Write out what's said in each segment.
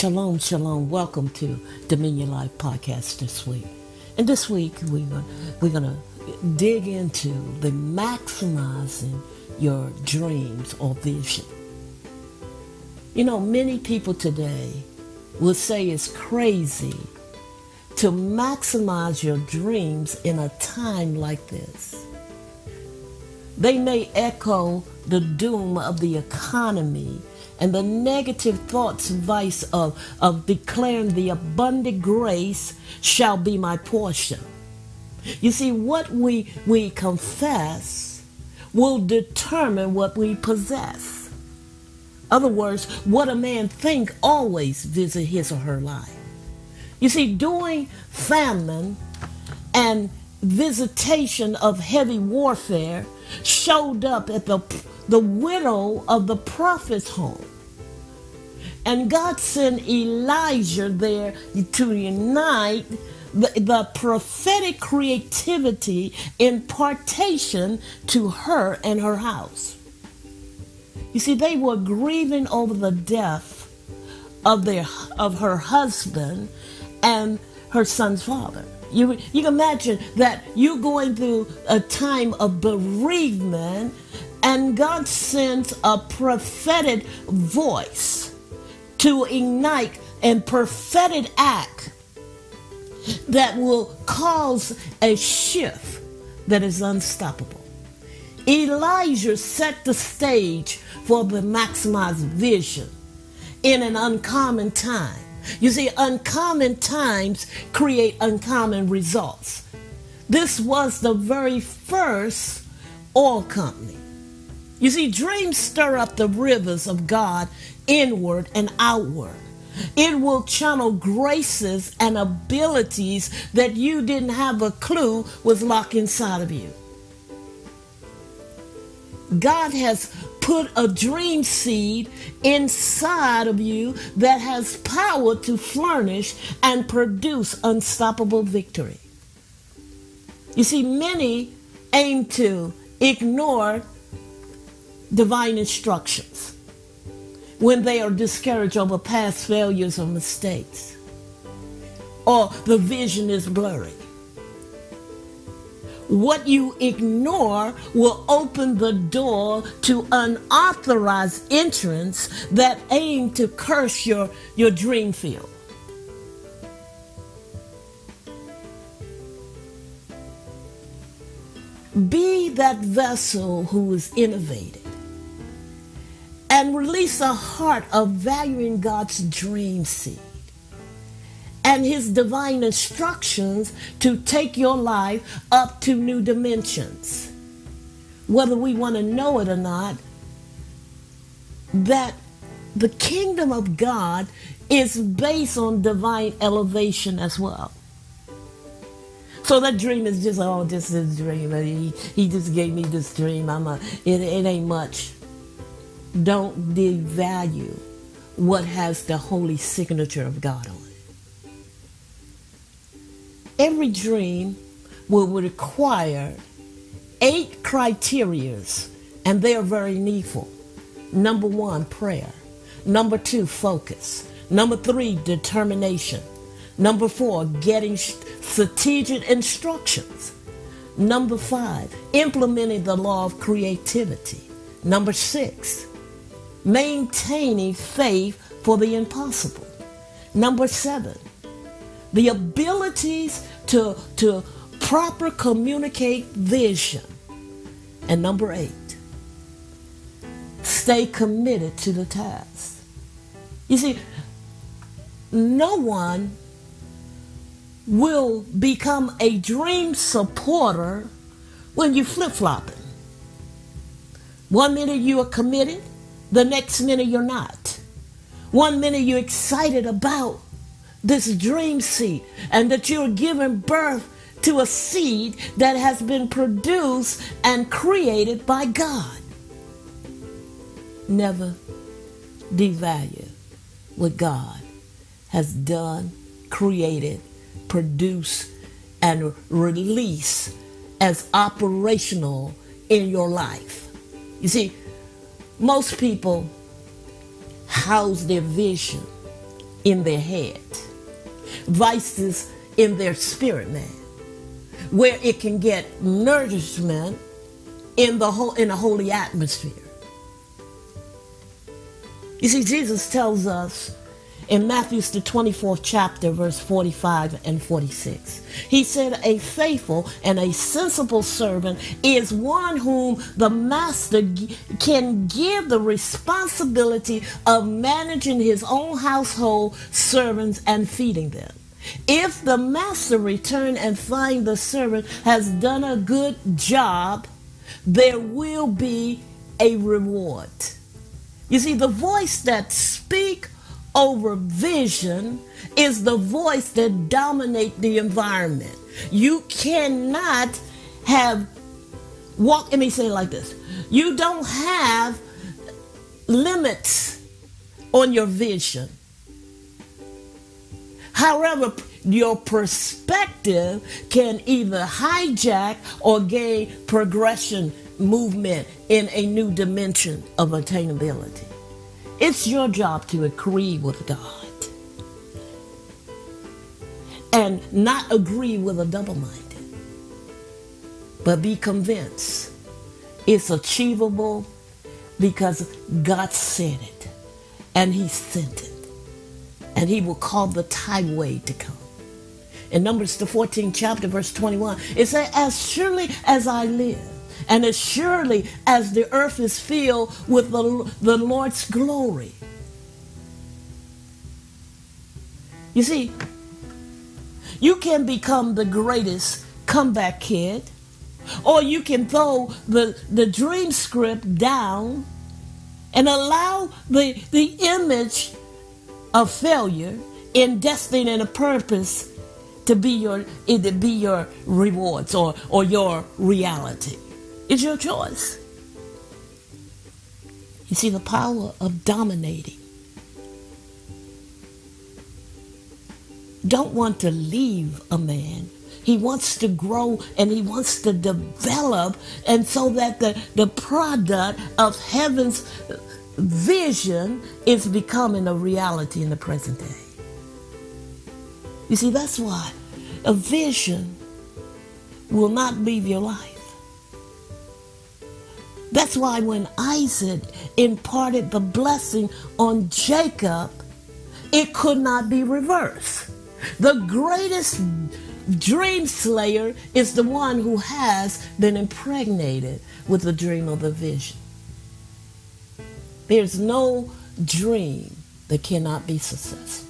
Shalom, shalom. Welcome to Dominion Life Podcast this week. And this week we're we're gonna dig into the maximizing your dreams or vision. You know, many people today will say it's crazy to maximize your dreams in a time like this. They may echo the doom of the economy and the negative thoughts vice of, of declaring the abundant grace shall be my portion. You see, what we, we confess will determine what we possess. Other words, what a man think always visit his or her life. You see, during famine and visitation of heavy warfare showed up at the, the widow of the prophet's home. And God sent Elijah there to unite the, the prophetic creativity impartation to her and her house. You see, they were grieving over the death of their of her husband and her son's father. You, you can imagine that you're going through a time of bereavement, and God sends a prophetic voice to ignite and prophetic act that will cause a shift that is unstoppable. Elijah set the stage for the maximized vision in an uncommon time. You see, uncommon times create uncommon results. This was the very first oil company. You see, dreams stir up the rivers of God inward and outward. It will channel graces and abilities that you didn't have a clue was locked inside of you. God has put a dream seed inside of you that has power to flourish and produce unstoppable victory. You see, many aim to ignore divine instructions when they are discouraged over past failures or mistakes, or the vision is blurry. What you ignore will open the door to unauthorized entrance that aim to curse your, your dream field. Be that vessel who is innovated and release a heart of valuing God's dream seed and his divine instructions to take your life up to new dimensions. Whether we want to know it or not, that the kingdom of God is based on divine elevation as well. So that dream is just, oh, this is a dream. He, he just gave me this dream. I'm a, it, it ain't much don't devalue what has the holy signature of God on. Every dream will require eight criterias, and they are very needful. Number one, prayer. Number two, focus. Number three, determination. Number four, getting strategic instructions. Number five, implementing the law of creativity. Number six, maintaining faith for the impossible. Number seven, the abilities to, to proper communicate vision. And number eight, stay committed to the task. You see, no one will become a dream supporter when you flip flopping. One minute you are committed, the next minute you're not. One minute you're excited about this dream seed and that you're giving birth to a seed that has been produced and created by God. Never devalue what God has done, created, produced, and released as operational in your life. You see, most people house their vision in their head, vices in their spirit man, where it can get nourishment in the whole in a holy atmosphere. You see, Jesus tells us in Matthew's the 24th chapter, verse 45 and 46. He said, A faithful and a sensible servant is one whom the master can give the responsibility of managing his own household servants and feeding them. If the master return and find the servant has done a good job, there will be a reward. You see, the voice that speak over vision is the voice that dominate the environment. You cannot have walk. Let me say it like this: You don't have limits on your vision. However, your perspective can either hijack or gain progression movement in a new dimension of attainability. It's your job to agree with God. And not agree with a double minded, but be convinced it's achievable because God said it. And He sent it. And He will call the time way to come. In Numbers, the 14th chapter, verse 21, it says, As surely as I live, and as surely as the earth is filled with the, the Lord's glory. You see, you can become the greatest comeback kid, or you can throw the, the dream script down and allow the, the image of failure in destiny and a purpose to be your either be your rewards or, or your reality. It's your choice. You see the power of dominating. Don't want to leave a man. He wants to grow and he wants to develop, and so that the, the product of heaven's vision is becoming a reality in the present day. You see, that's why a vision will not leave your life. That's why when Isaac imparted the blessing on Jacob, it could not be reversed. The greatest dream slayer is the one who has been impregnated with the dream of the vision. There's no dream that cannot be successful.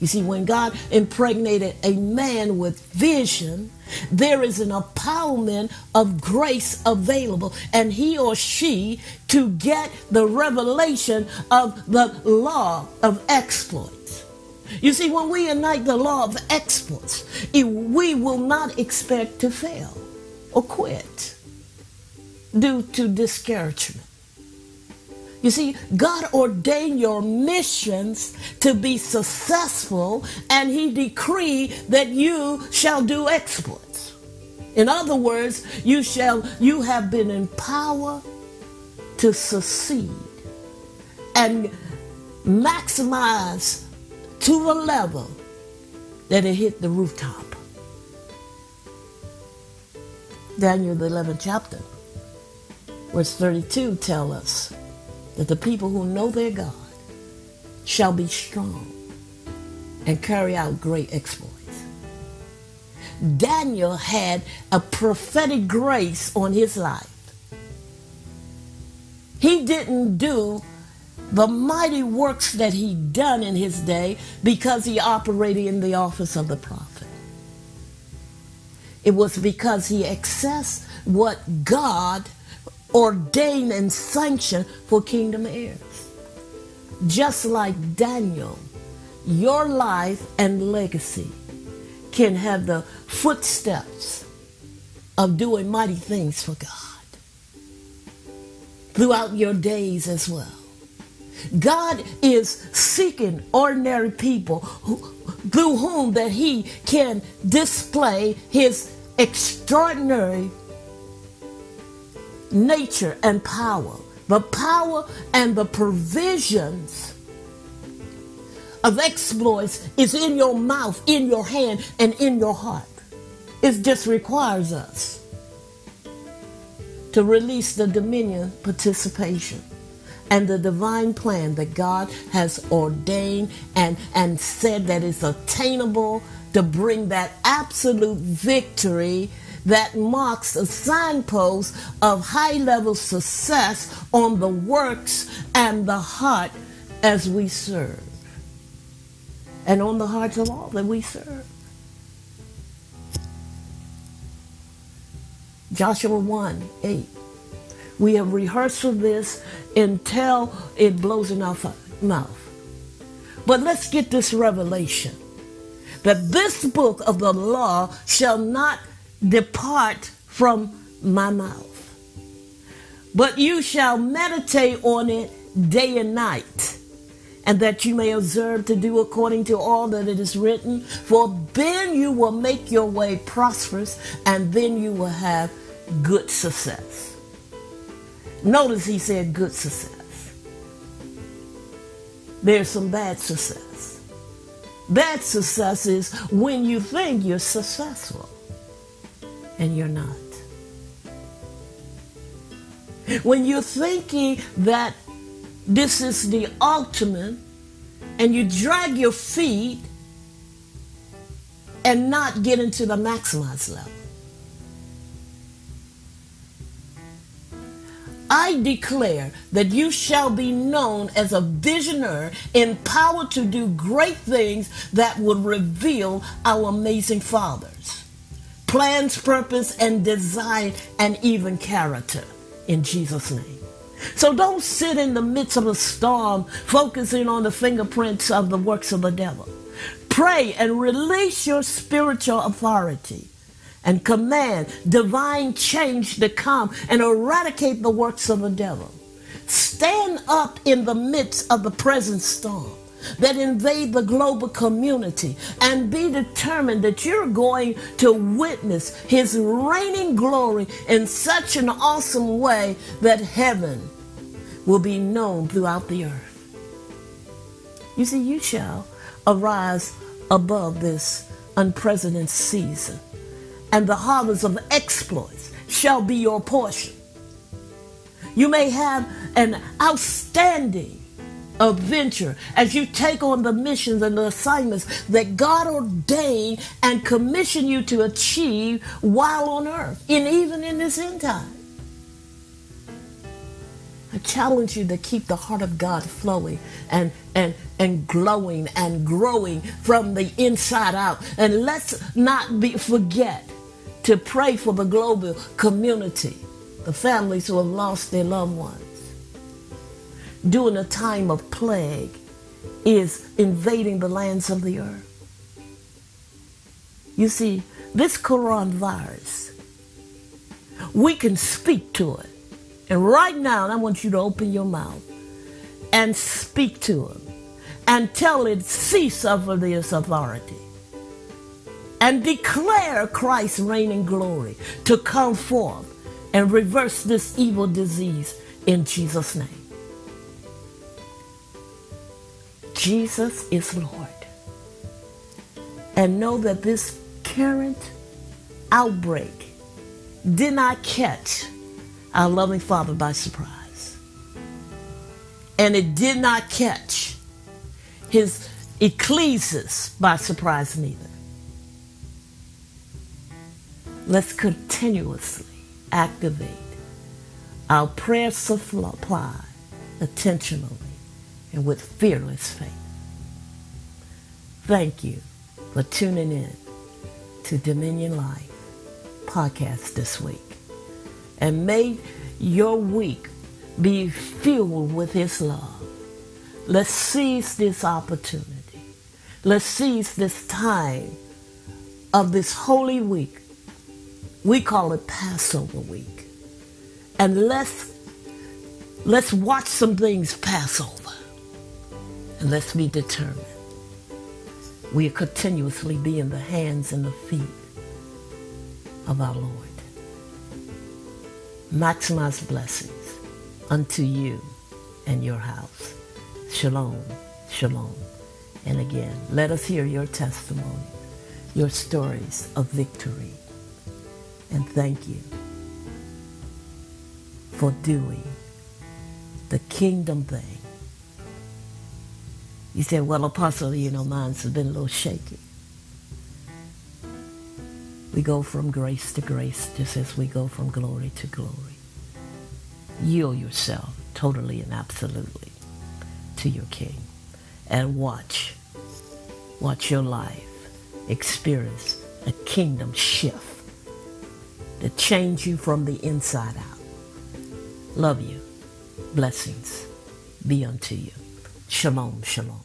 You see, when God impregnated a man with vision, there is an empowerment of grace available, and he or she to get the revelation of the law of exploits. You see, when we unite the law of exploits, we will not expect to fail or quit due to discouragement. You see, God ordained your missions to be successful, and He decreed that you shall do exploits. In other words, you shall you have been empowered to succeed and maximize to a level that it hit the rooftop. Daniel the 11th chapter, verse 32 tell us that the people who know their God shall be strong and carry out great exploits. Daniel had a prophetic grace on his life. He didn't do the mighty works that he done in his day because he operated in the office of the prophet. It was because he accessed what God ordained and sanctioned for kingdom heirs. Just like Daniel, your life and legacy can have the footsteps of doing mighty things for God throughout your days as well. God is seeking ordinary people who, through whom that he can display his extraordinary nature and power, the power and the provisions of exploits is in your mouth, in your hand, and in your heart. It just requires us to release the dominion participation and the divine plan that God has ordained and, and said that is attainable to bring that absolute victory that marks a signpost of high level success on the works and the heart as we serve, and on the hearts of all that we serve. Joshua 1 8. We have rehearsed this until it blows in our mouth. But let's get this revelation that this book of the law shall not depart from my mouth, but you shall meditate on it day and night, and that you may observe to do according to all that it is written. For then you will make your way prosperous, and then you will have good success. Notice he said good success. There's some bad success. Bad success is when you think you're successful and you're not. When you're thinking that this is the ultimate and you drag your feet and not get into the maximized level. I declare that you shall be known as a visionary, empowered to do great things that will reveal our amazing fathers. Plans, purpose, and design, and even character. In Jesus' name. So don't sit in the midst of a storm focusing on the fingerprints of the works of the devil. Pray and release your spiritual authority and command divine change to come and eradicate the works of the devil. Stand up in the midst of the present storm that invade the global community and be determined that you're going to witness his reigning glory in such an awesome way that heaven will be known throughout the earth. You see, you shall arise above this unprecedented season and the harvest of exploits shall be your portion. You may have an outstanding adventure as you take on the missions and the assignments that God ordained and commissioned you to achieve while on earth, and even in this end time. I challenge you to keep the heart of God flowing and, and, and glowing and growing from the inside out. And let's not be, forget to pray for the global community, the families who have lost their loved ones. During a time of plague is invading the lands of the earth. You see, this coronavirus, we can speak to it. And right now, I want you to open your mouth and speak to it and tell it, cease of this authority and declare Christ's reigning glory to come forth and reverse this evil disease in Jesus' name. Jesus is Lord. And know that this current outbreak did not catch our loving Father by surprise. And it did not catch his ecclesias by surprise neither let's continuously activate our prayer supply intentionally and with fearless faith. Thank you for tuning in to Dominion Life podcast this week. And may your week be filled with His love. Let's seize this opportunity. Let's seize this time of this holy week we call it Passover week. And let's let's watch some things pass over. And let's be determined. We continuously be in the hands and the feet of our Lord. Maximize blessings unto you and your house. Shalom, shalom, and again. Let us hear your testimony, your stories of victory. And thank you for doing the kingdom thing. You said, well, Apostle, you know, mine's been a little shaky. We go from grace to grace just as we go from glory to glory. Yield yourself totally and absolutely to your King and watch, watch your life experience a kingdom shift that change you from the inside out. Love you. Blessings be unto you. 是梦是梦